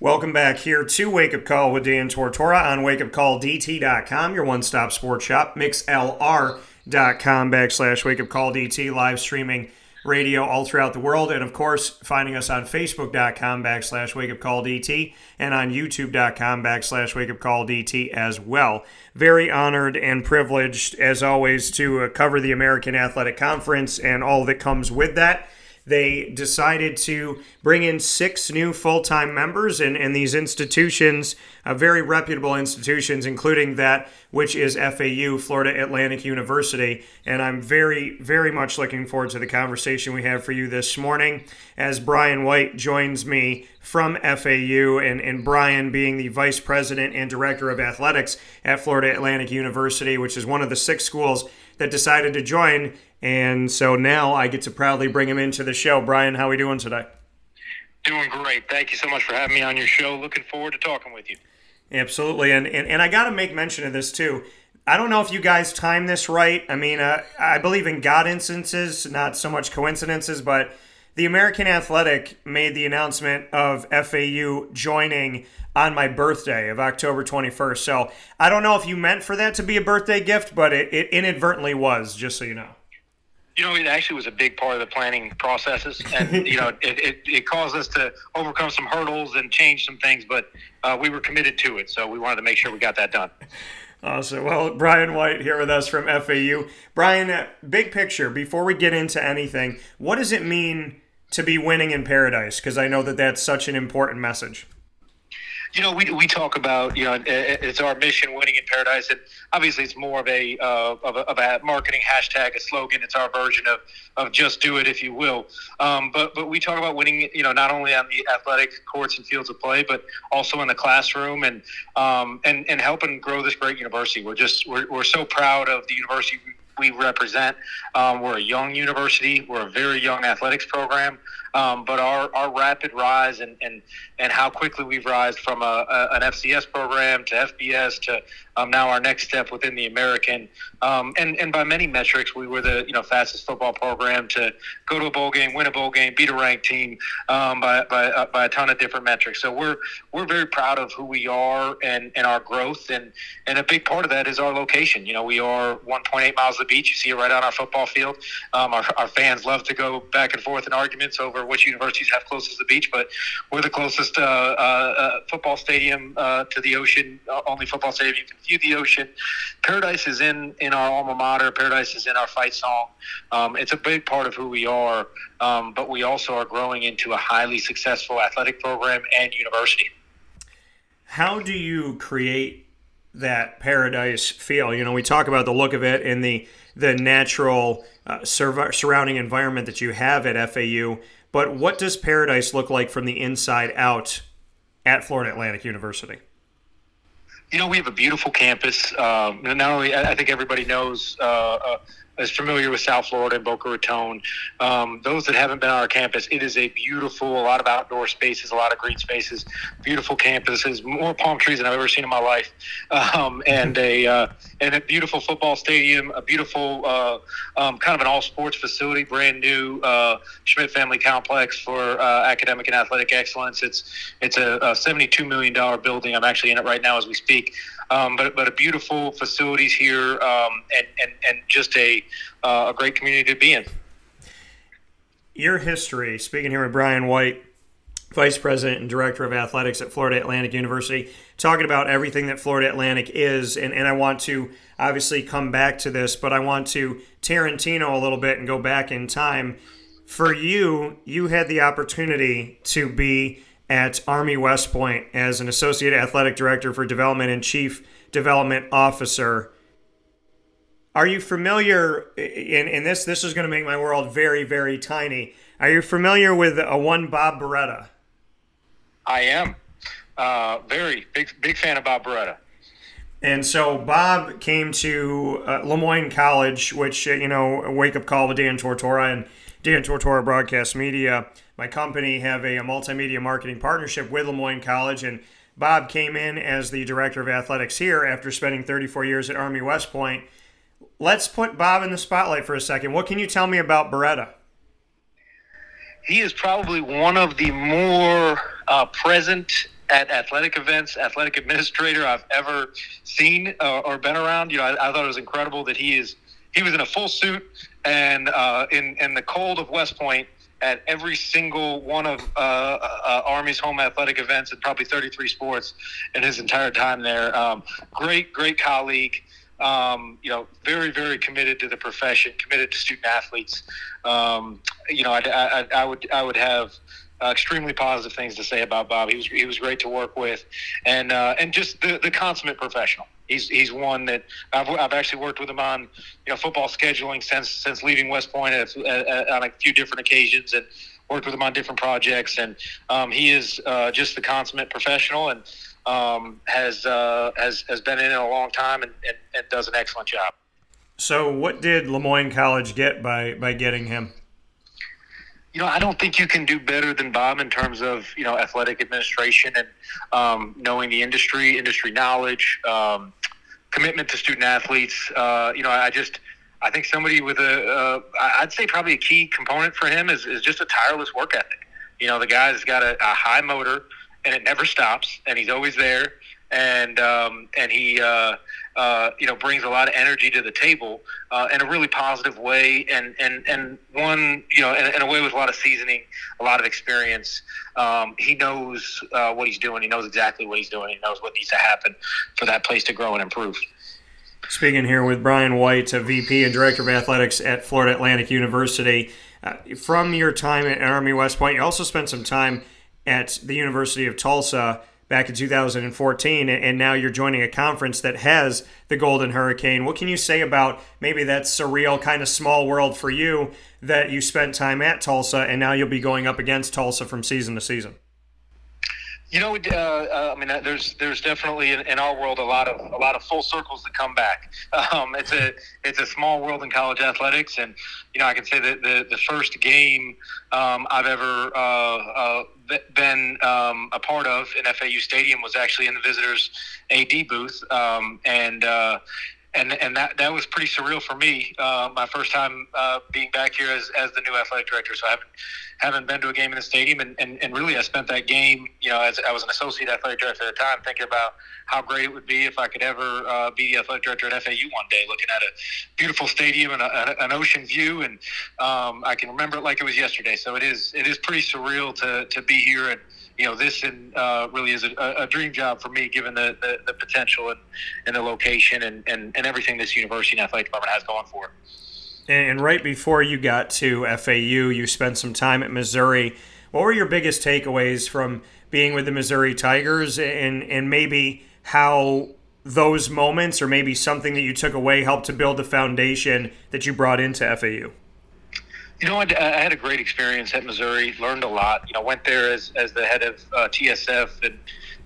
Welcome back here to Wake Up Call with Dan Tortora on wakeupcalldt.com, your one stop sports shop, mixlr.com backslash wakeupcalldt, live streaming radio all throughout the world. And of course, finding us on facebook.com backslash wakeupcalldt and on youtube.com backslash wakeupcalldt as well. Very honored and privileged, as always, to uh, cover the American Athletic Conference and all that comes with that they decided to bring in six new full time members, and, and these institutions, uh, very reputable institutions, including that which is FAU, Florida Atlantic University. And I'm very, very much looking forward to the conversation we have for you this morning as Brian White joins me from FAU, and, and Brian being the Vice President and Director of Athletics at Florida Atlantic University, which is one of the six schools that decided to join and so now I get to proudly bring him into the show. Brian, how are we doing today? Doing great. Thank you so much for having me on your show. Looking forward to talking with you. Absolutely. And, and, and I got to make mention of this too. I don't know if you guys timed this right. I mean, uh, I believe in God instances, not so much coincidences, but the American Athletic made the announcement of FAU joining on my birthday of October 21st. So I don't know if you meant for that to be a birthday gift, but it, it inadvertently was, just so you know. You know, it actually was a big part of the planning processes, and you know, it, it, it, caused us to overcome some hurdles and change some things, but uh, we were committed to it, so we wanted to make sure we got that done. Awesome. Well, Brian White here with us from FAU. Brian, uh, big picture. Before we get into anything, what does it mean to be winning in paradise? Because I know that that's such an important message you know, we, we talk about, you know, it's our mission, winning in paradise. And obviously it's more of a, uh, of a, of a marketing hashtag, a slogan. It's our version of, of just do it, if you will. Um, but, but we talk about winning, you know, not only on the athletic courts and fields of play, but also in the classroom and, um, and, and helping grow this great university. We're just, we're, we're so proud of the university we represent. Um, we're a young university. We're a very young athletics program. Um, but our, our rapid rise and, and, and how quickly we've risen from a, a, an FCS program to FBS to um, now our next step within the American. Um, and, and by many metrics, we were the you know fastest football program to go to a bowl game, win a bowl game, beat a ranked team um, by, by, uh, by a ton of different metrics. So we're we're very proud of who we are and, and our growth. And, and a big part of that is our location. You know, we are 1.8 miles of the beach. You see it right on our football field. Um, our, our fans love to go back and forth in arguments over which universities have closest to the beach, but we're the closest uh, uh, uh football stadium uh, to the ocean, uh, only football stadium you can view the ocean. Paradise is in, in our alma mater. Paradise is in our fight song. Um, it's a big part of who we are, um, but we also are growing into a highly successful athletic program and university. How do you create that paradise feel? You know, we talk about the look of it and the the natural uh, sur- surrounding environment that you have at FAU. But what does paradise look like from the inside out at Florida Atlantic University? You know, we have a beautiful campus. Um, not only, I think everybody knows uh, uh, is familiar with South Florida and Boca Raton. Um, those that haven't been on our campus, it is a beautiful, a lot of outdoor spaces, a lot of green spaces, beautiful campuses, more palm trees than I've ever seen in my life, um, and a uh, and a beautiful football stadium, a beautiful uh, um, kind of an all sports facility, brand new uh, Schmidt Family Complex for uh, academic and athletic excellence. It's it's a, a seventy two million dollar building. I'm actually in it right now as we speak. Um, but but a beautiful facilities here, um, and, and and just a uh, a great community to be in. Your history, speaking here with Brian White, Vice President and Director of Athletics at Florida Atlantic University, talking about everything that Florida Atlantic is, and, and I want to obviously come back to this, but I want to Tarantino a little bit and go back in time. For you, you had the opportunity to be at Army West Point as an associate athletic director for development and chief development officer. Are you familiar in, in this? This is going to make my world very, very tiny. Are you familiar with a one Bob Beretta? I am. Uh, very big, big fan of Bob Beretta. And so Bob came to uh, Le Moyne College, which, you know, wake up call with Dan Tortora and Dan Tortora Broadcast Media my company have a, a multimedia marketing partnership with Le Moyne College, and Bob came in as the director of athletics here after spending 34 years at Army West Point. Let's put Bob in the spotlight for a second. What can you tell me about Beretta? He is probably one of the more uh, present at athletic events, athletic administrator I've ever seen uh, or been around. You know, I, I, thought it was incredible that he is he was in a full suit and uh, in in the cold of West Point at every single one of uh, uh, Army's home athletic events and probably 33 sports in his entire time there. Um, great, great colleague. Um, you know, very, very committed to the profession, committed to student athletes. Um, you know, I, I, I, would, I would have uh, extremely positive things to say about Bob. He was, he was great to work with, and uh, and just the, the consummate professional he's he's one that I've, I've actually worked with him on you know football scheduling since since leaving West Point at, at, at, on a few different occasions and worked with him on different projects and um, he is uh, just the consummate professional and um, has uh, has has been in it a long time and, and, and does an excellent job. So, what did Le Moyne College get by by getting him? you know, I don't think you can do better than Bob in terms of you know athletic administration and um, knowing the industry, industry knowledge, um, commitment to student athletes. Uh, you know, I just I think somebody with a uh, I'd say probably a key component for him is, is just a tireless work ethic. You know, the guy's got a, a high motor and it never stops, and he's always there, and um, and he. Uh, you know, brings a lot of energy to the table uh, in a really positive way, and and and one, you know, in, in a way with a lot of seasoning, a lot of experience. Um, he knows uh, what he's doing. He knows exactly what he's doing. He knows what needs to happen for that place to grow and improve. Speaking here with Brian White, VP and Director of Athletics at Florida Atlantic University. Uh, from your time at Army West Point, you also spent some time at the University of Tulsa back in 2014, and now you're joining a conference that has the Golden Hurricane. What can you say about maybe that surreal kind of small world for you that you spent time at Tulsa, and now you'll be going up against Tulsa from season to season? You know, uh, uh, I mean, there's there's definitely in, in, our world a lot of a lot of full circles that come back. Um, it's a it's a small world in college athletics, and you know, I can say that the the first game um, I've ever uh, uh been um, a part of in FAU Stadium was actually in the visitors AD booth, um, and uh, and and that that was pretty surreal for me. Uh, my first time uh, being back here as, as the new athletic director, so I haven't haven't been to a game in the stadium, and, and, and really I spent that game, you know, as I was an associate athletic director at the time, thinking about how great it would be if I could ever uh, be the athletic director at FAU one day, looking at a beautiful stadium and a, an ocean view, and um, I can remember it like it was yesterday. So it is it is pretty surreal to to be here and you know, this uh, really is a, a, dream job for me, given the, the, the, potential and, and the location and, and, and everything this university and athletic department has going for it. And right before you got to FAU, you spent some time at Missouri. What were your biggest takeaways from being with the Missouri Tigers and, and maybe how those moments or maybe something that you took away helped to build the foundation that you brought into FAU? You know, I, I, had a great experience at Missouri. Learned a lot. You know, went there as, as the head of uh, TSF and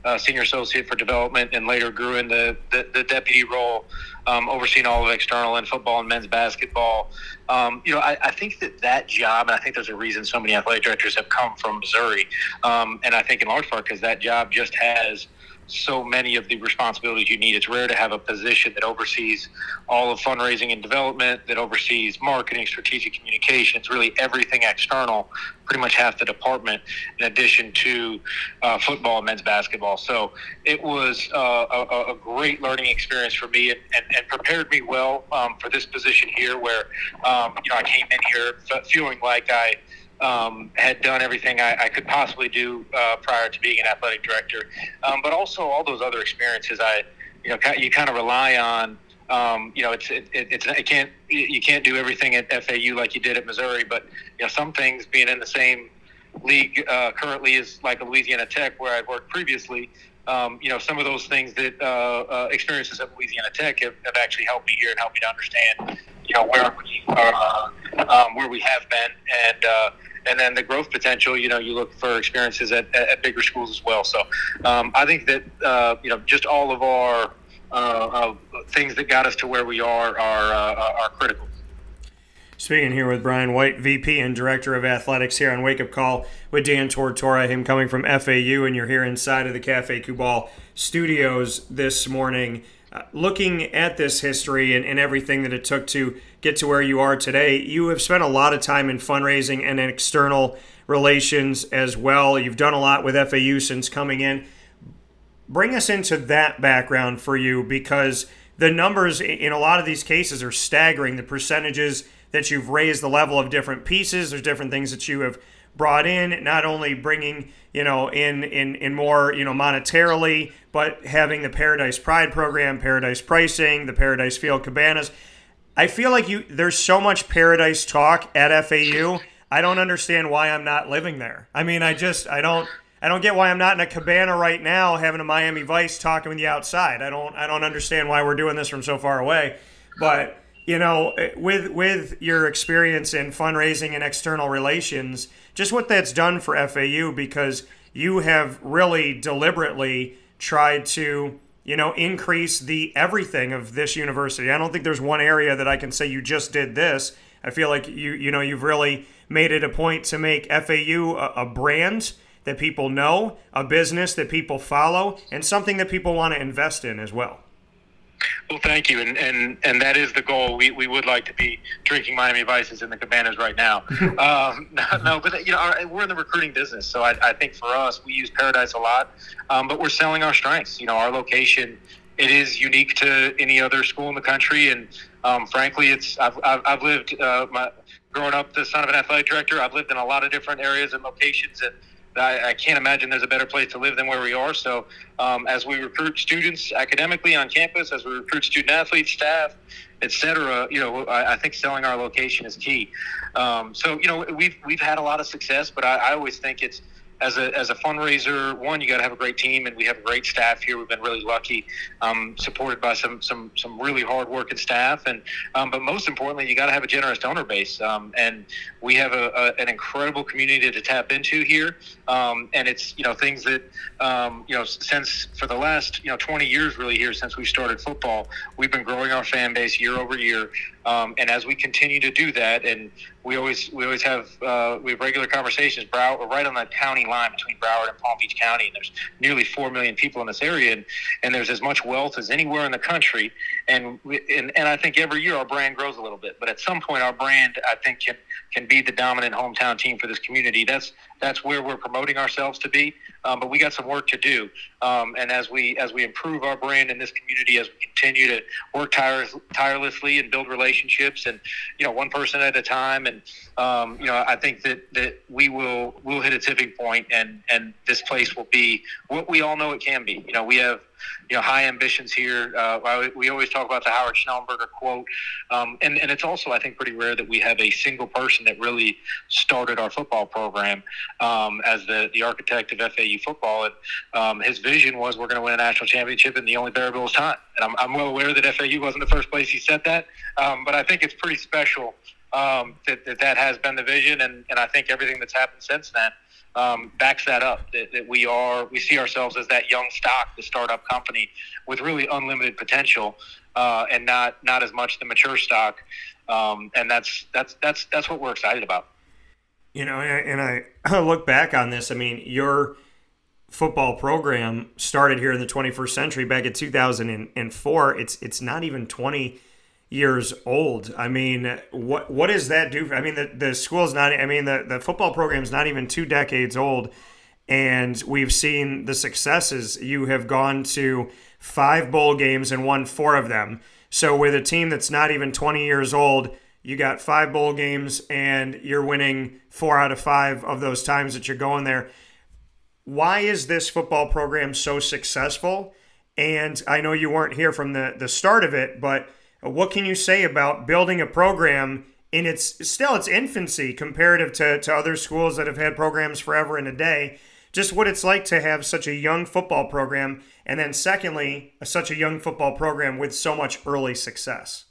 uh, senior associate for development, and later grew into the, the deputy role, um, overseeing all of external and football and men's basketball. Um, you know, I, I, think that that job, and I think there's a reason so many athletic directors have come from Missouri, um, and I think in large part because that job just has – so many of the responsibilities you need. It's rare to have a position that oversees all of fundraising and development, that oversees marketing, strategic communications, really everything external, pretty much half the department, in addition to uh, football and men's basketball. So it was uh, a, a, great learning experience for me and, and, and prepared me well um, for this position here where, um, you know, I came in here feeling like I – um, had done everything I, I could possibly do uh, prior to being an athletic director, um, but also all those other experiences I, you know, you kind of rely on. Um, you know, it's it, it's it can't you can't do everything at FAU like you did at Missouri, but you know some things being in the same league uh, currently is like a Louisiana Tech where I'd worked previously. Um, you know, some of those things that uh, uh, experiences at Louisiana Tech have, have, actually helped me here and helped me to understand, you know, where we are, um, where we have been, and uh, and then the growth potential. You know, you look for experiences at, at, at bigger schools as well. So um, I think that uh, you know just all of our uh, things that got us to where we are are uh, are critical. Speaking here with Brian White, VP and Director of Athletics here on Wake Up Call with Dan Tortora, him coming from FAU, and you're here inside of the Cafe Kubal studios this morning. Uh, looking at this history and, and, everything that it took to get to where you are today, you have spent a lot of time in fundraising and in external relations as well. You've done a lot with FAU since coming in. bring us into that background for you because the numbers in a lot of these cases are staggering. The percentages that you've raised, the level of different pieces, there's different things that you have brought in, not only bringing you know in in in more you know monetarily, but having the Paradise Pride program, Paradise Pricing, the Paradise Field Cabanas. I feel like you there's so much paradise talk at FAU. I don't understand why I'm not living there. I mean, I just I don't I don't get why I'm not in a cabana right now having a Miami Vice talking with you outside. I don't I don't understand why we're doing this from so far away. But you know, with with your experience in fundraising and external relations, just what that's done for FAU because you have really deliberately tried to you know increase the everything of this university. I don't think there's one area that I can say you just did this. I feel like you you know you've really made it a point to make FAU a, a brand that people know, a business that people follow, and something that people want to invest in as well. Well, thank you, and and and that is the goal. We, we would like to be drinking Miami Vices in the cabanas right now. um, no, no, but you know our, we're in the recruiting business, so I, I, think for us we use Paradise a lot, um, but we're selling our strengths. You know, our location it is unique to any other school in the country, and um, frankly, it's I've I've, I've lived uh, my growing up the son of an athletic director. I've lived in a lot of different areas and locations, and I, I, can't imagine there's a better place to live than where we are. So, um, as we recruit students academically on campus, as we recruit student athletes, staff, etc., you know, I, I, think selling our location is key. Um, so, you know, we've we've had a lot of success, but I, I always think it's as a, as a fundraiser, one, you got to have a great team, and we have a great staff here. We've been really lucky, um, supported by some some some really hard working staff, and um, but most importantly, you got to have a generous donor base, um, and we have a, a, an incredible community to tap into here, um, and it's you know things that um, you know since for the last you know 20 years really here since we started football, we've been growing our fan base year over year, um, and as we continue to do that, and we always we always have uh, we have regular conversations. Broward, we're right on the county line between Broward and Palm Beach County, and there's nearly four million people in this area, and, and there's as much wealth as anywhere in the country. And, we, and and I think every year our brand grows a little bit, but at some point our brand I think can can be the dominant hometown team for this community. That's that's where we're promoting ourselves to be. Um, but we got some work to do. Um, and as we as we improve our brand in this community, as we continue to work tire, tirelessly and build relationships, and you know one person at a time, and um, you know I think that that we will will hit a tipping point, and and this place will be what we all know it can be. You know we have you know, high ambitions here. Uh, we always talk about the Howard Schnellenberger quote, um, and and it's also I think pretty rare that we have a single person that really started our football program um, as the the architect of FAU football. And um, his vision was we're going to win a national championship, and the only variable is time. And I'm, I'm well aware that FAU wasn't the first place he said that, um, but I think it's pretty special um, that, that that has been the vision, and and I think everything that's happened since then um, backs that up. That, that, we are we see ourselves as that young stock, the startup company with really unlimited potential, uh, and not not as much the mature stock. Um, and that's that's that's that's what we're excited about. You know, and I look back on this. I mean, your football program started here in the 21st century back in 2004. It's it's not even 20 years old. I mean, what what does that do? For, I mean, the the school's not. I mean, the the football program's not even two decades old, and we've seen the successes. You have gone to five bowl games and won four of them. So with a team that's not even 20 years old, you got five bowl games and you're winning four out of five of those times that you're going there. Why is this football program so successful? And I know you weren't here from the, the start of it, but what can you say about building a program in its still its infancy comparative to, to other schools that have had programs forever and a day? Just what it's like to have such a young football program, and then secondly, such a young football program with so much early success.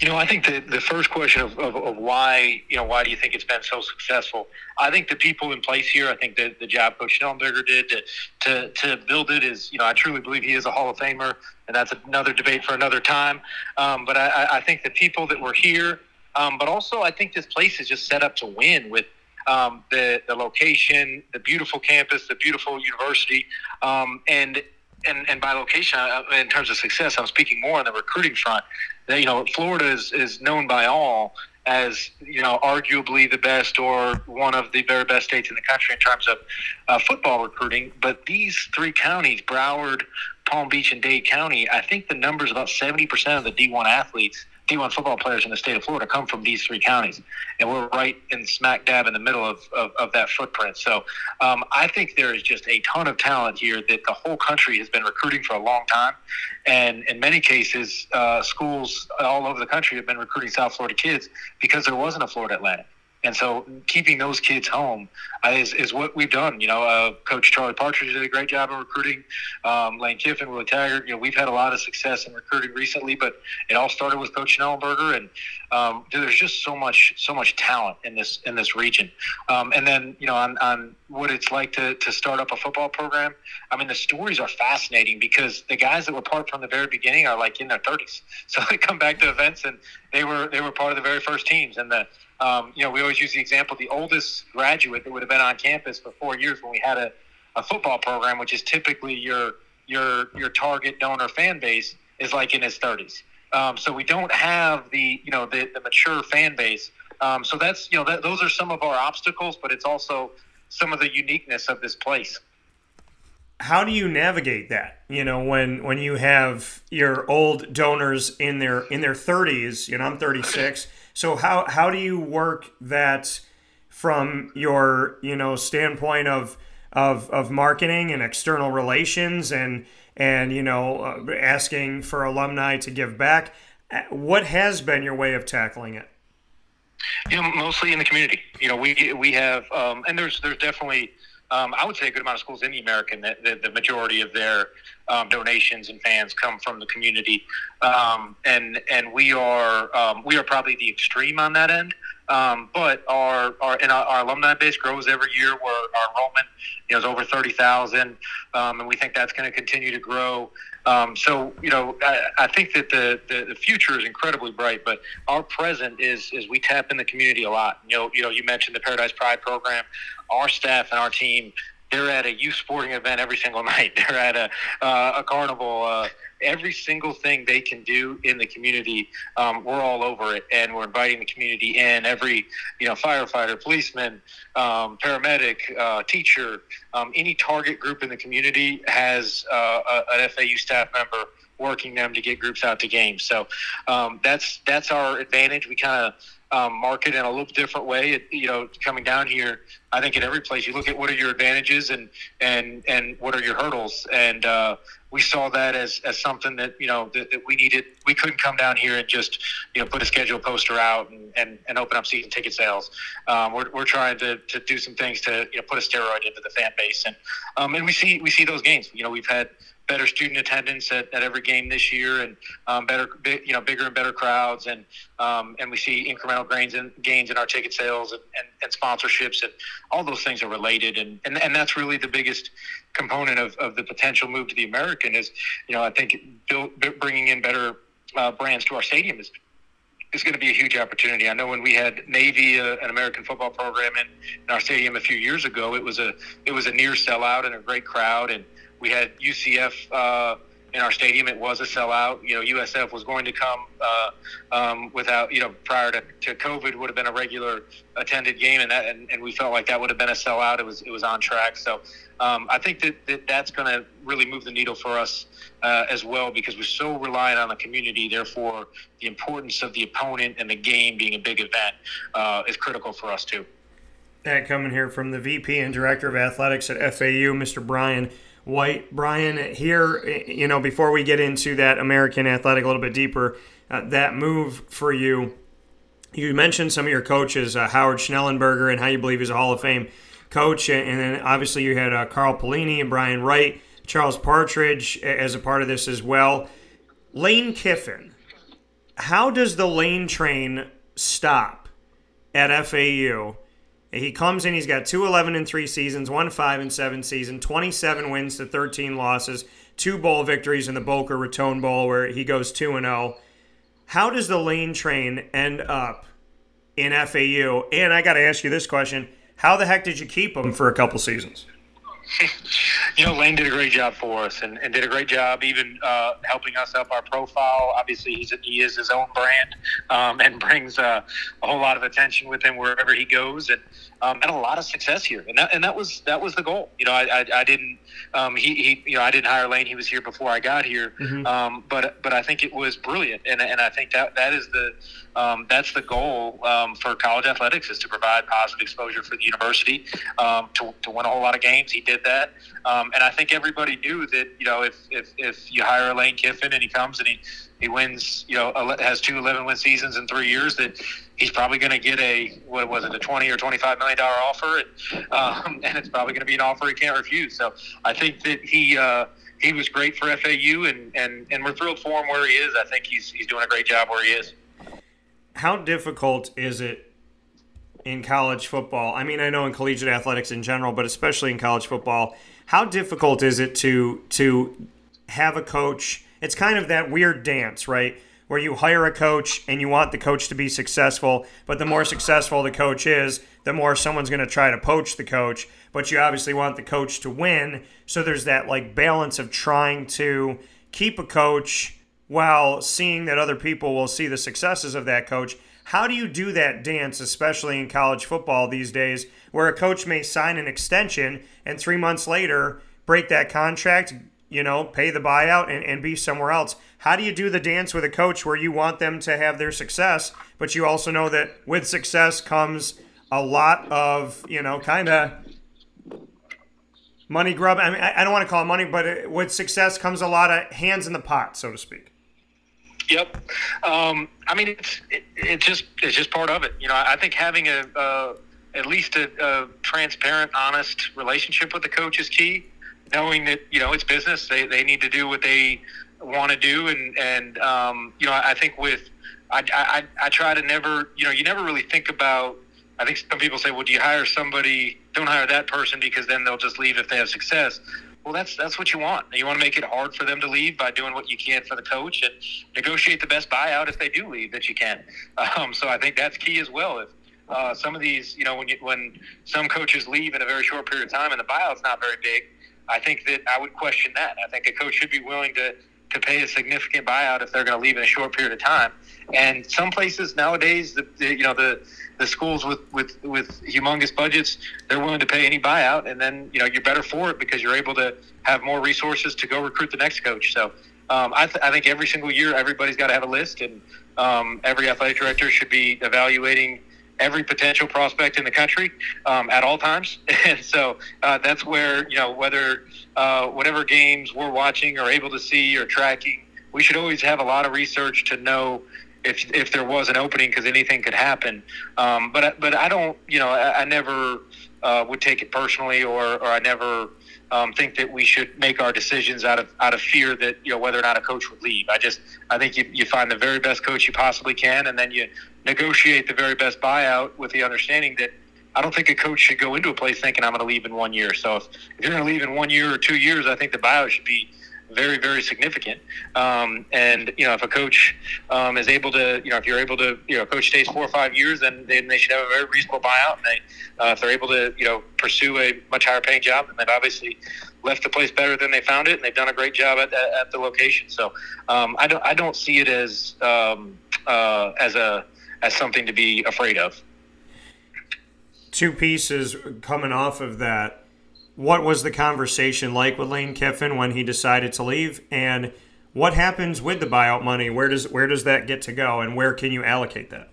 You know, I think the, the first question of, of, of, why, you know, why do you think it's been so successful? I think the people in place here, I think that the job Coach Schnellenberger did to, to, to build it is, you know, I truly believe he is a Hall of Famer, and that's another debate for another time. Um, but I, I think the people that were here, um, but also I think this place is just set up to win with um, the, the location, the beautiful campus, the beautiful university, um, and and, and by location, uh, in terms of success, I'm speaking more on the recruiting front that you know Florida is, is known by all as you know, arguably the best or one of the very best states in the country in terms of uh, football recruiting. But these three counties, Broward, Palm Beach, and Dade County, I think the numbers about seventy percent of the D1 athletes D1 football players in the state of Florida come from these three counties, and we're right in smack dab in the middle of, of, of that footprint. So um, I think there is just a ton of talent here that the whole country has been recruiting for a long time, and in many cases, uh, schools all over the country have been recruiting South Florida kids because there wasn't a Florida Atlantic. And so keeping those kids home uh, is, is what we've done. You know, uh, Coach Charlie Partridge did a great job in recruiting. Um, Lane Kiffin, Willie Taggart. You know, we've had a lot of success in recruiting recently, but it all started with Coach Schnellenberger. And um, there's just so much, so much talent in this in this region. Um, and then, you know, on, on what it's like to, to start up a football program. I mean, the stories are fascinating because the guys that were part from the very beginning are like in their 30s. So they come back to events and they were they were part of the very first teams. And the um, you know, we always use the example the oldest graduate that would have been on campus for four years when we had a, a football program, which is typically your your your target donor fan base, is like in his 30s. Um, so we don't have the you know the, the mature fan base. Um, so that's you know that, those are some of our obstacles, but it's also some of the uniqueness of this place. How do you navigate that? You know, when when you have your old donors in their in their 30s. You know, I'm 36. So how how do you work that from your you know standpoint of of of marketing and external relations and and you know uh, asking for alumni to give back? What has been your way of tackling it? You know, mostly in the community. You know, we we have, um, and there's there's definitely um, I would say a good amount of schools in the American that, the majority of their um, donations and fans come from the community, um, and and we are um, we are probably the extreme on that end. Um, but our our and our, our, alumni base grows every year. Where our enrollment you know, is over thirty thousand, um, and we think that's going to continue to grow. So you know, I, I think that the, the, the future is incredibly bright, but our present is is we tap in the community a lot. You know, you know, you mentioned the Paradise Pride program. Our staff and our team they're at a youth sporting event every single night. They're at a, uh, a carnival. Uh, every single thing they can do in the community, um, we're all over it, and we're inviting the community in. Every you know firefighter, policeman, um, paramedic, uh, teacher, um, any target group in the community has uh, an FAU staff member working them to get groups out to games. So um, that's that's our advantage. We kind of um, market in a little different way. It, you know, coming down here, I think at every place you look at what are your advantages and and and what are your hurdles, and uh, we saw that as, as something that you know that, that, we needed. We couldn't come down here and just you know put a schedule poster out and, and, and open up season ticket sales. Um, we're, we're trying to, to do some things to you know put a steroid into the fan base, and um, and we see we see those gains. You know, we've had better student attendance at, at every game this year, and um, better, you know, bigger and better crowds, and um, and we see incremental gains in gains in our ticket sales and, and, and, sponsorships, and all those things are related, and, and and that's really the biggest component of, of the potential move to the American is, you know, I think build, bringing in better uh, brands to our stadium is is going to be a huge opportunity. I know when we had Navy, uh, an American football program, in, in, our stadium a few years ago, it was a it was a near sellout and a great crowd, and we had UCF uh, in our stadium. It was a sellout. You know, USF was going to come uh, um, without, you know, prior to, to COVID would have been a regular attended game, and that and, and we felt like that would have been a sellout. It was it was on track. So um, I think that, that that's going to really move the needle for us uh, as well because we're so reliant on the community. Therefore, the importance of the opponent and the game being a big event uh, is critical for us too. That coming here from the VP and Director of Athletics at FAU, Mr. Brian. White. Brian, here, you know, before we get into that American Athletic a little bit deeper, uh, that move for you, you mentioned some of your coaches, uh, Howard Schnellenberger, and how you believe he's a Hall of Fame coach. And then obviously you had uh, Carl Pelini and Brian Wright, Charles Partridge as a part of this as well. Lane Kiffin, how does the lane train stop at FAU he comes in, he's got two 11 and 3 seasons, one 5 and 7 season, 27 wins to 13 losses, two bowl victories in the Boca Raton Bowl where he goes 2 and 0. How does the lane train end up in FAU? And I got to ask you this question how the heck did you keep him for a couple seasons? you know, Lane did a great job for us and, and did a great job even uh, helping us up our profile. Obviously, he's he is his own brand um, and brings uh, a whole lot of attention with him wherever he goes. And um, had a lot of success here, and that and that was that was the goal. You know, I I, I didn't um, he, he you know I didn't hire Lane. He was here before I got here, mm-hmm. um, but but I think it was brilliant, and and I think that that is the um, that's the goal um, for college athletics is to provide positive exposure for the university um, to, to win a whole lot of games. He did that, um, and I think everybody knew that you know if if, if you hire Lane Kiffin and he comes and he he wins, you know, has two 11 win seasons in three years, that he's probably going to get a what was it, a 20 or 25 million dollar offer, and, um, and it's probably going to be an offer he can't refuse. So I think that he. Uh, he was great for FAU, and, and, and we're thrilled for him where he is. I think he's he's doing a great job where he is. How difficult is it in college football? I mean, I know in collegiate athletics in general, but especially in college football, how difficult is it to to have a coach it's kind of that weird dance, right? Where you hire a coach and you want the coach to be successful, but the more successful the coach is, the more someone's going to try to poach the coach. But you obviously want the coach to win. So there's that like balance of trying to keep a coach while seeing that other people will see the successes of that coach. How do you do that dance, especially in college football these days, where a coach may sign an extension and three months later break that contract, you know, pay the buyout and, and be somewhere else. How do you do the dance with a coach where you want them to have their success, but you also know that with success comes a lot of, you know, kind of money grub? I mean, I don't want to call it money, but uh, with success comes a lot of hands in the pot, so to speak. Yep. Um, I mean, it's it, it's just it's just part of it. You know, I think having a, a at least a, a transparent, honest relationship with the coach is key knowing that you know it's business. They they need to do what they want to do, and and um, you know I think with I, I I try to never you know you never really think about. I think some people say, well, do you hire somebody? Don't hire that person because then they'll just leave if they have success. Well, that's that's what you want. You want to make it hard for them to leave by doing what you can for the coach and negotiate the best buyout if they do leave that you can. Um, so I think that's key as well. If uh, some of these, you know, when you, when some coaches leave in a very short period of time and the buyout's not very big, I think that I would question that. I think a coach should be willing to to pay a significant buyout if they're going to leave in a short period of time. And some places nowadays, the, the, you know the the schools with, with with humongous budgets, they're willing to pay any buyout, and then you know you're better for it because you're able to have more resources to go recruit the next coach. So um, I, th- I think every single year everybody's got to have a list, and um, every athletic director should be evaluating every potential prospect in the country um, at all times. And so uh, that's where, you know, whether uh, whatever games we're watching or able to see or tracking, we should always have a lot of research to know if, if there was an opening because anything could happen. Um, but, but I don't, you know, I, I never uh, would take it personally or, or I never um, think that we should make our decisions out of out of fear that you know whether or not a coach would leave. I just I think you, you find the very best coach you possibly can, and then you negotiate the very best buyout with the understanding that I don't think a coach should go into a place thinking I'm going to leave in one year. So if, if you're going to leave in one year or two years, I think the buyout should be very, very significant. Um, and you know, if a coach um, is able to, you know, if you're able to, you know, coach stays four or five years, then they, should have a very reasonable buyout. And they, uh, if they're able to, you know, pursue a much higher paying job, then they've obviously left the place better than they found it, and they've done a great job at, at, at the location. So um, I don't, I don't see it as um, uh, as a as something to be afraid of. Two pieces coming off of that what was the conversation like with Lane Kiffin when he decided to leave, and what happens with the buyout money? Where does where does that get to go, and where can you allocate that?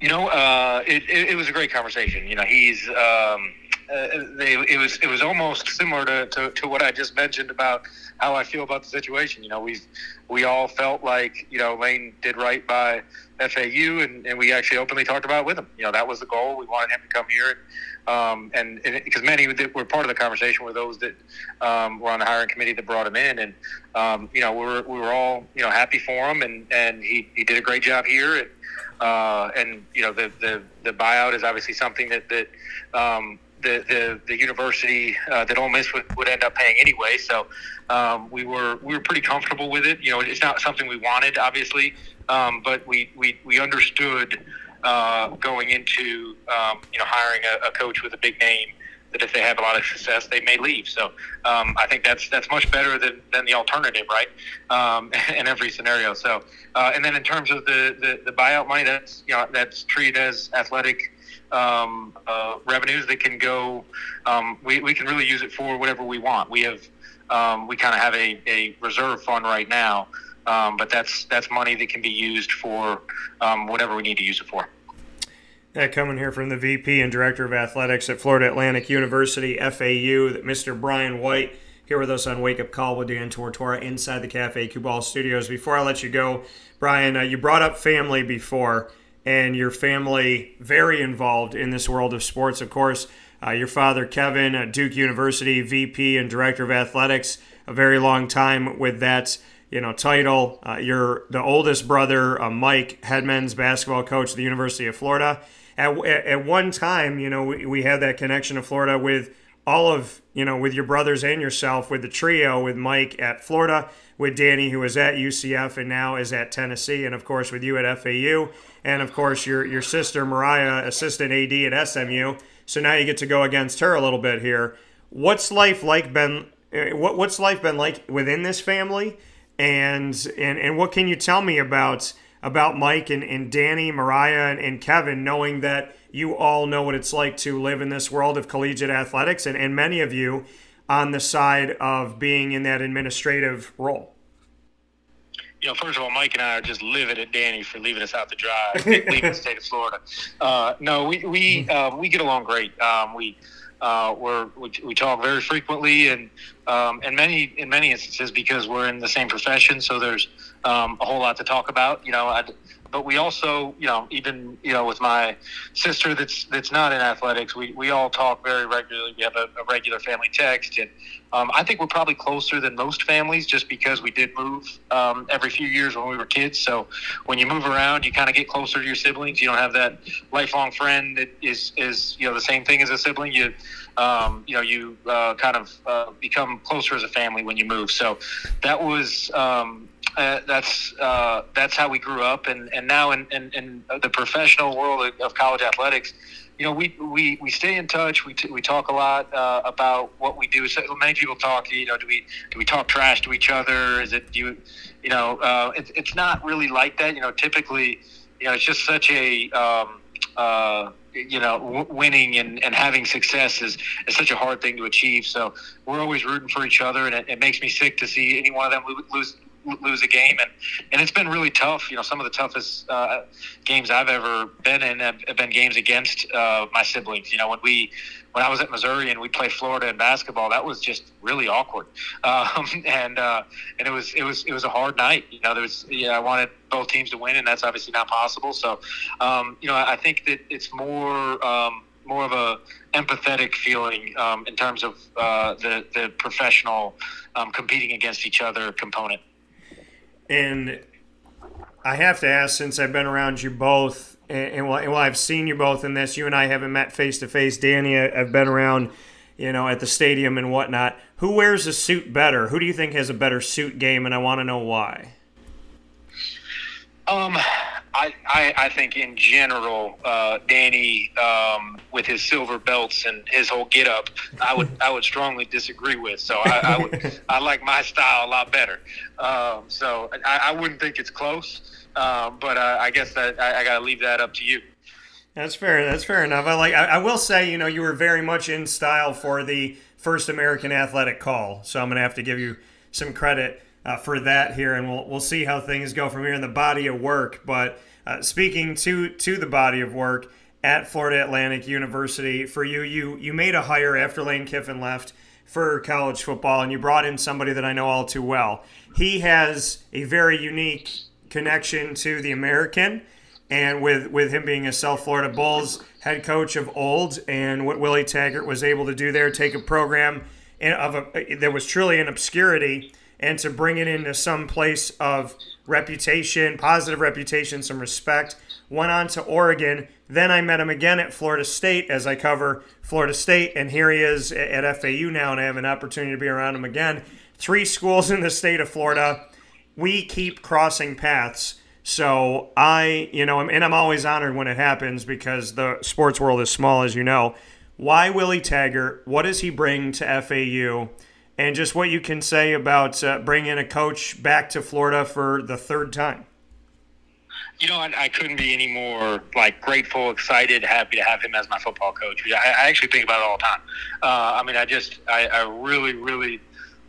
You know, uh, it, it, it, was a great conversation. You know, he's um, uh, they, it was it was almost similar to, to, to, what I just mentioned about how I feel about the situation. You know, we we all felt like you know Lane did right by FAU, and, and we actually openly talked about it with him. You know, that was the goal. We wanted him to come here, um, and because many that were part of the conversation were those that um, were on the hiring committee that brought him in, and um, you know, we were we were all you know happy for him, and and he, he did a great job here, and uh, and you know the, the the buyout is obviously something that that um, the, the, the university uh, that Ole Miss would, would end up paying anyway. So um, we were we were pretty comfortable with it. You know, it's not something we wanted, obviously, um, but we, we, we understood uh, going into um, you know hiring a, a, coach with a big name that if they have a lot of success, they may leave. So um, I think that's that's much better than, than the alternative, right? Um, in every scenario. So uh, and then in terms of the, the, the buyout money, that's you know that's treated as athletic um, uh, revenues that can go. Um, we, we can really use it for whatever we want. We have um, we kind of have a, a reserve fund right now, um, but that's that's money that can be used for um, whatever we need to use it for. That coming here from the VP and Director of Athletics at Florida Atlantic University, FAU, that Mr. Brian White here with us on Wake Up Call with Dan Tortora inside the Cafe Kubal Studios. Before I let you go, Brian, uh, you brought up family before and your family very involved in this world of sports. Of course, uh, your father, Kevin, Duke University, VP and Director of Athletics, a very long time with that you know title. Uh, you're the oldest brother, uh, Mike, head men's basketball coach at the University of Florida. At, at one time, you know, we, we had that connection to Florida with all of you know with your brothers and yourself with the trio with Mike at Florida with Danny, who was at UCF and now is at Tennessee, and of course with you at FAU, and of course your your sister Mariah, assistant AD at SMU. So now you get to go against her a little bit here. What's life like been? Eh, what what's life been like within this family? And and and what can you tell me about about Mike and, and Danny, Mariah, and, and Kevin, knowing that you all know what it's like to live in this world of collegiate athletics, and, and many of you on the side of being in that administrative role? You know, first of all, Mike and I are just livid at Danny for leaving us out to dry, leaving the state of Florida. Uh, no, we we uh, we get along great. Um, we uh, we we talk very frequently, and um, and many in many instances because we're in the same profession, so there's um, a whole lot to talk about. You know, I'd, but we also, you know, even you know, with my sister that's that's not in athletics, we, we all talk very regularly. We have a, a regular family text, and um, I think we're probably closer than most families, just because we did move um, every few years when we were kids. So when you move around, you kind of get closer to your siblings. You don't have that lifelong friend that is is you know the same thing as a sibling. You um, you know you uh, kind of uh, become closer as a family when you move. So that was um, uh, that's uh, that's how we grew up, and, and now in, in, in the professional world of college athletics, you know, we, we, we stay in touch. We, t- we talk a lot uh, about what we do. So many people talk. You know, do we do we talk trash to each other? Is it do you, you know? Uh, it's it's not really like that. You know, typically, you know, it's just such a um, uh, you know, w- winning and, and having success is, is such a hard thing to achieve. So we're always rooting for each other, and it, it makes me sick to see any one of them lose lose a game, and and it's been really tough. You know, some of the toughest uh, games I've ever been in have, been games against uh, my siblings. You know, when we when I was at Missouri and we played Florida in basketball, that was just really awkward, um, and uh, and it was it was it was a hard night. You know, there was yeah, I wanted both teams to win, and that's obviously not possible. So, um, you know, I think that it's more. Um, more of a empathetic feeling um, in terms of uh, the the professional um, competing against each other component. And I have to ask, since I've been around you both, and, and, while, and while I've seen you both in this, you and I haven't met face to face. Danny, I've been around, you know, at the stadium and whatnot. Who wears a suit better? Who do you think has a better suit game? And I want to know why. Um, I, I, I think in general, uh, Danny, um, with his silver belts and his whole get up, I would I would strongly disagree with. So I, I would I like my style a lot better. Um, so I, I wouldn't think it's close, um, but uh, I guess that I, I got to leave that up to you. That's fair. That's fair enough. I like. I, I will say, you know, you were very much in style for the first American Athletic call. So I'm going to have to give you some credit uh, for that here, and we'll we'll see how things go from here in the body of work. But uh, speaking to to the body of work at Florida Atlantic University, for you, you you made a hire after Lane Kiffin left for college football, and you brought in somebody that I know all too well. He has a very unique connection to the American, and with with him being a South Florida Bulls head coach of old, and what Willie Taggart was able to do there, take a program and of a, that was truly in obscurity and to bring it into some place of reputation, positive reputation, some respect. Went on to Oregon. Then I met him again at Florida State as I cover Florida State, and here he is at FAU now, and I have an opportunity to be around him again. Three schools in the state of Florida. We keep crossing paths. So I, you know, and I'm always honored when it happens because the sports world is small, as you know. Why Willie Taggart? What does he bring to FAU? And just what you can say about uh, bringing a coach back to Florida for the third time. You know, I, I, couldn't be any more like grateful, excited, happy to have him as my football coach. I, I actually think about it all the time. Uh, I mean, I just, I, I really, really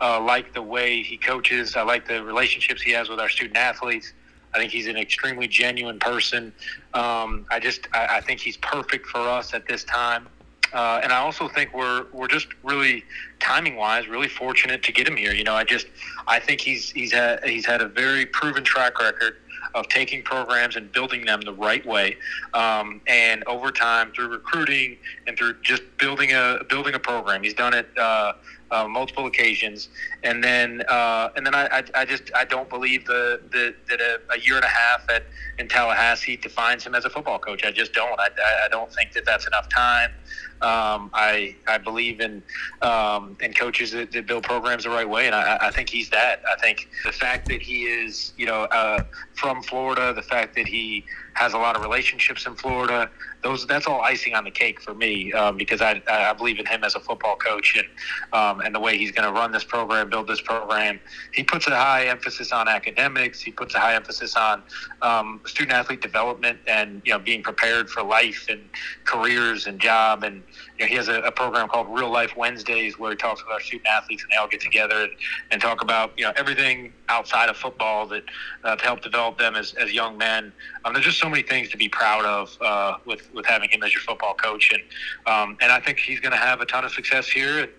uh, like the way he coaches. I like the relationships he has with our student athletes. I think he's an extremely genuine person. Um, I just, I, I, think he's perfect for us at this time. Uh, and I also think we're we're just really timing wise, really fortunate to get him here. You know, I just I think he's he's had he's had a very proven track record of taking programs and building them the right way, um, and over time through recruiting and through just building a building a program. He's done it uh, uh, multiple occasions, and then uh, and then I, I, I, just I don't believe the, the that a, a, year and a half at in Tallahassee defines him as a football coach. I just don't. I, I don't think that that's enough time. Um, I I believe in um, in coaches that, that, build programs the right way, and I, I, think he's that. I think the fact that he is you know uh, from Florida, the fact that he has a lot of relationships in Florida, those that's all icing on the cake for me um, because I, I believe in him as a football coach and um, and the way he's going to run this program, build this program. He puts a high emphasis on academics. He puts a high emphasis on um, student athlete development and you know being prepared for life and careers and job and you know, he has a, a, program called Real Life Wednesdays where he talks with our student athletes and they all get together and, and talk about you know everything outside of football that uh, to help develop them as, as young men. Um, there's just so many things to be proud of uh, with with having him as your football coach, and um, and I think he's going to have a ton of success here, and,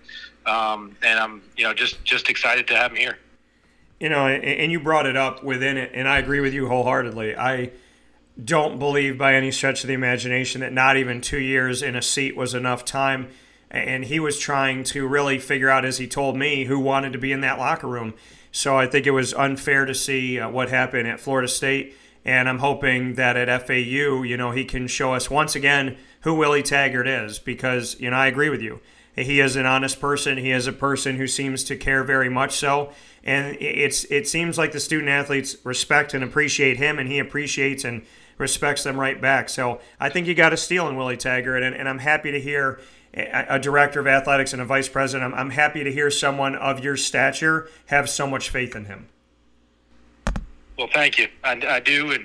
um, and I'm you know just just excited to have him here. You know, and you brought it up within it, and I agree with you wholeheartedly. I don't believe by any stretch of the imagination that not even two years in a seat was enough time. And he was trying to really figure out, as he told me, who wanted to be in that locker room. So I think it was unfair to see uh, what happened at Florida State and I'm hoping that at FAU, you know, he can show us once again who Willie Taggart is because, you know, I agree with you. He is an honest person. He is a person who seems to care very much so. And it's it seems like the student athletes respect and appreciate him, and he appreciates and respects them right back. So I think you got a steal in Willie Taggart, and, and I'm happy to hear a director of athletics and a vice president. I'm, I'm happy to hear someone of your stature have so much faith in him. Well, thank you. I, I do, and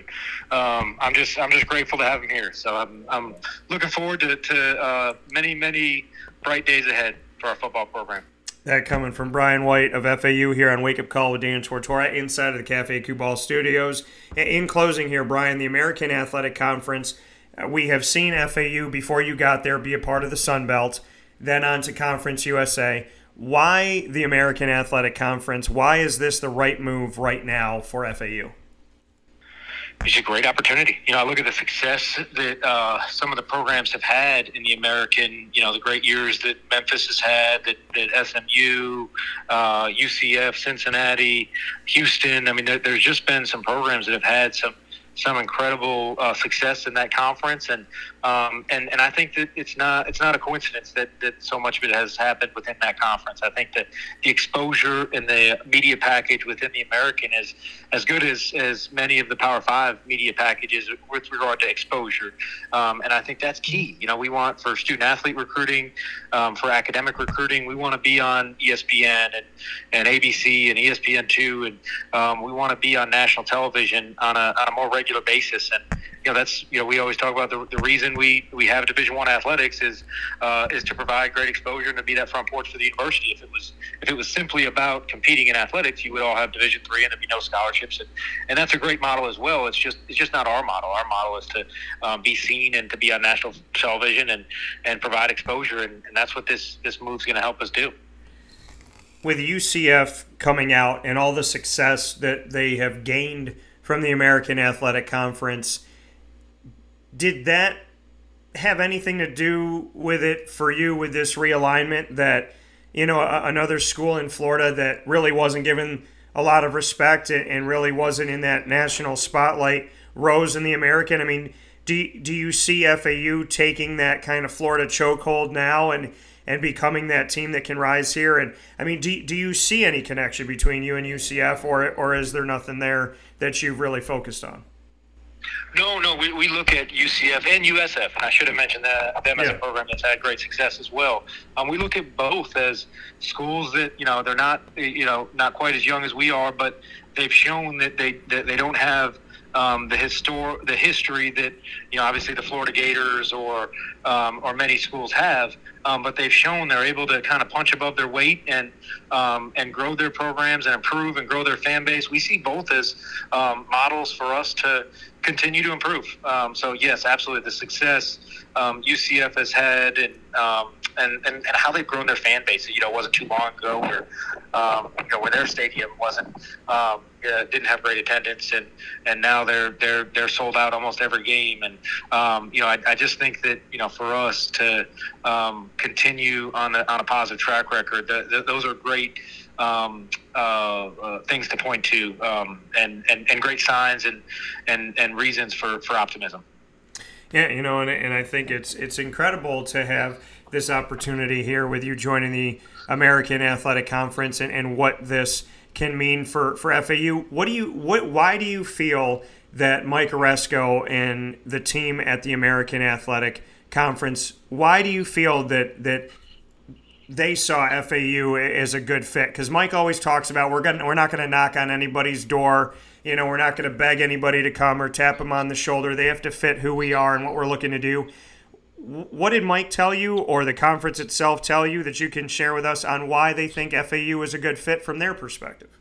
um, I'm just I'm just grateful to have him here. So I'm I'm looking forward to, to uh, many many bright days ahead for our football program. That coming from Brian White of FAU here on Wake Up Call with Dan Tortora inside of the Cafe Kubal studios. In closing here, Brian, the American Athletic Conference, uh, we have seen FAU before you got there be a part of the Sun Belt, then on to Conference USA why the American Athletic Conference? Why is this the right move right now for FAU? It's a great opportunity. You know, I look at the success that uh, some of the programs have had in the American, you know, the great years that Memphis has had, that, that SMU, uh, UCF, Cincinnati, Houston. I mean, there, there's just been some programs that have had some some incredible uh, success in that conference, and um, and and I think that it's not it's not a coincidence that that so much of it has happened within that conference. I think that the exposure and the media package within the American is as good as as many of the Power Five media packages with regard to exposure, um, and I think that's key. You know, we want for student athlete recruiting, um, for academic recruiting, we want to be on ESPN and and ABC and ESPN two, and um, we want to be on national television on a on a more regular basis. And you know that's you know we always talk about the, the reason we we have Division One athletics is uh, is to provide great exposure and to be that front porch for the university. If it was if it was simply about competing in athletics, you would all have Division Three and there'd be no scholarships. And, and that's a great model as well. It's just it's just not our model. Our model is to um, be seen and to be on national television and and provide exposure. And, and that's what this this move's going to help us do with UCF coming out and all the success that they have gained from the American Athletic Conference. Did that have anything to do with it for you with this realignment that, you know, a, another school in Florida that really wasn't given a lot of respect and really wasn't in that national spotlight rose in the American? I mean, do, do you see FAU taking that kind of Florida chokehold now and and becoming that team that can rise here? And I mean, do, do you see any connection between you and UCF, or or is there nothing there that you've really focused on? No, no, we, we look at UCF and USF, and I should have mentioned that them as Yeah. a program that's had great success as well. Um, we look at both as schools that you know they're not you know not quite as young as we are, but they've shown that they that they don't have um, the histor- the history that you know obviously the Florida Gators or um, or many schools have. Um, but they've shown they're able to kind of punch above their weight and um, and grow their programs and improve and grow their fan base. We see both as um, models for us to continue to improve. Um, so yes, absolutely, the success um, UCF has had and, um, and and and how they've grown their fan base. You know, it wasn't too long ago where um, you know where their stadium wasn't um, uh, didn't have great attendance, and and now they're they're they're sold out almost every game. And um, you know, I, I just think that you know for us to continue on a, on a positive track record, the, the, those are great um, uh, uh, things to point to, um, and, and and great signs and and and reasons for for optimism. Yeah, you know, and, and I think it's it's incredible to have this opportunity here with you joining the American Athletic Conference and, and what this can mean for, for FAU. What do you what why do you feel that Mike Aresco and the team at the American Athletic Conference, why do you feel that that they saw FAU as a good fit because Mike always talks about we're going we're not going to knock on anybody's door. You know, we're not going to beg anybody to come or tap them on the shoulder. They have to fit who we are and what we're looking to do. What did Mike tell you, or the conference itself tell you, that you can share with us on why they think FAU is a good fit from their perspective?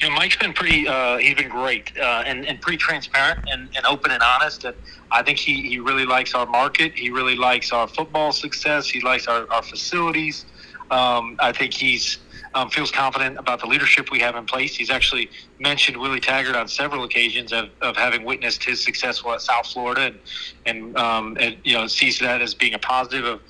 You know, Mike's been pretty. Uh, he's been great uh, and, and pretty transparent and, and open and honest. And I think he, he really likes our market. He really likes our football success. He likes our, our facilities. Um, I think he's um, feels confident about the leadership we have in place. He's actually mentioned Willie Taggart on several occasions of, of having witnessed his success at South Florida, and and, um, and you know sees that as being a positive of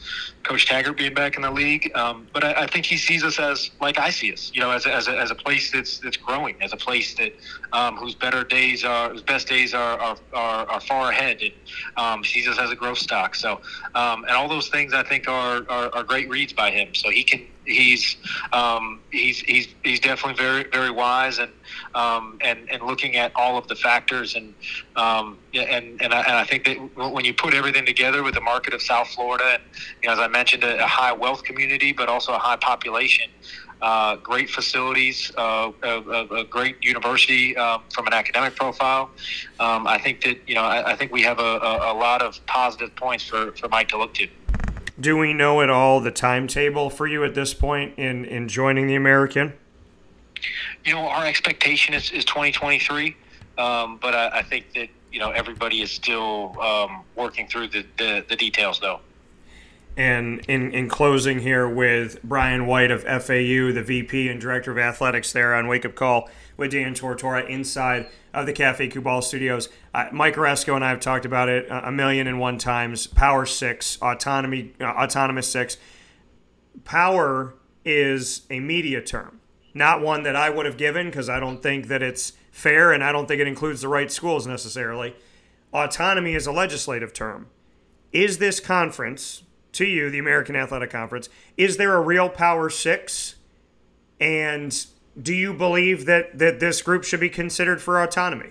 Coach Taggart being back in the league. Um, but I, I think he sees us as like I see us, you know, as a, as a, as a place that's that's growing, as a place that um, whose better days are, whose best days are are, are, are far ahead, and um, sees us as a growth stock. So, um, and all those things I think are, are, are great reads by him. So he can he's um, he's he's he's definitely very very wise and um, and and looking at all of the factors and um, and and I, and I think that when you put everything together with the market of South Florida and you know as I mentioned a, a high wealth community but also a high population. Uh, great facilities, uh, a, a, great university um, from an academic profile. Um, I think that you know I, I think we have a, a, a lot of positive points for, for Mike to look to. Do we know at all the timetable for you at this point in, in joining the American? You know, our expectation is, is 2023, um, but I, I think that you know everybody is still um, working through the, the, the details, though. And in, in closing here with Brian White of FAU, the VP and Director of Athletics there on Wake Up Call with Dan Tortora inside of the Cafe Kubal studios. Uh, Mike Aresco and I have talked about it a million and one times. Power Six, autonomy, uh, autonomous six. Power is a media term, not one that I would have given because I don't think that it's fair and I don't think it includes the right schools necessarily. Autonomy is a legislative term. Is this conference, to you, the American Athletic Conference, is there a real Power Six? And do you believe that, that this group should be considered for autonomy?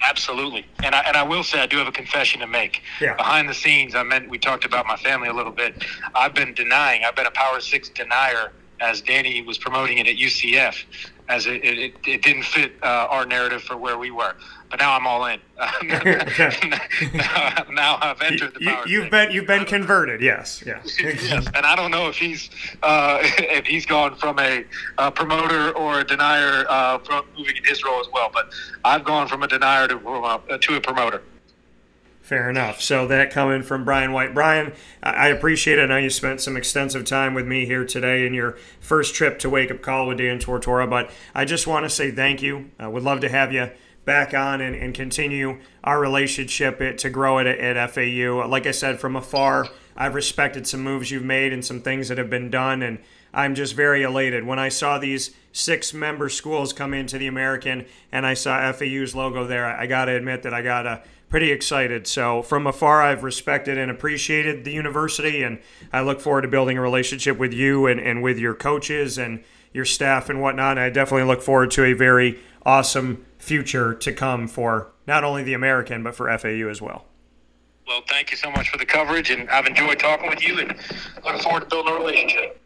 Absolutely, and I, and I will say I do have a confession to make. Yeah. Behind the scenes, I meant we talked about my family a little bit. I've been denying. I've been a Power Six denier as Danny was promoting it at UCF, as it it, it didn't fit uh, our narrative for where we were. But now I'm all in. now, now I've entered the You, Power you've been you've been converted, yes, yeah. yes, and I don't know if he's uh, if he's gone from a, uh promoter or a denier uh, from moving in his role as well. But I've gone from a denier to uh, to a promoter. Fair enough. So that coming from Brian White. Brian, I appreciate it. I know you spent some extensive time with me here today in your first trip to Wake Up Call with Dan Tortora, but I just want to say thank you. I would love to have you back on and, and continue our relationship it, to grow it at, at FAU. Like I said, from afar, I've respected some moves you've made and some things that have been done, and I'm just very elated. When I saw these six member schools come into the American and I saw FAU's logo there, I, I got to admit that I got a pretty excited. So from afar, I've respected and appreciated the university, and I look forward to building a relationship with you and, and with your coaches and your staff and whatnot. I definitely look forward to a very awesome future to come for not only the American but for FAU as well. Well, thank you so much for the coverage, and I've enjoyed talking with you, and looking forward to building a relationship.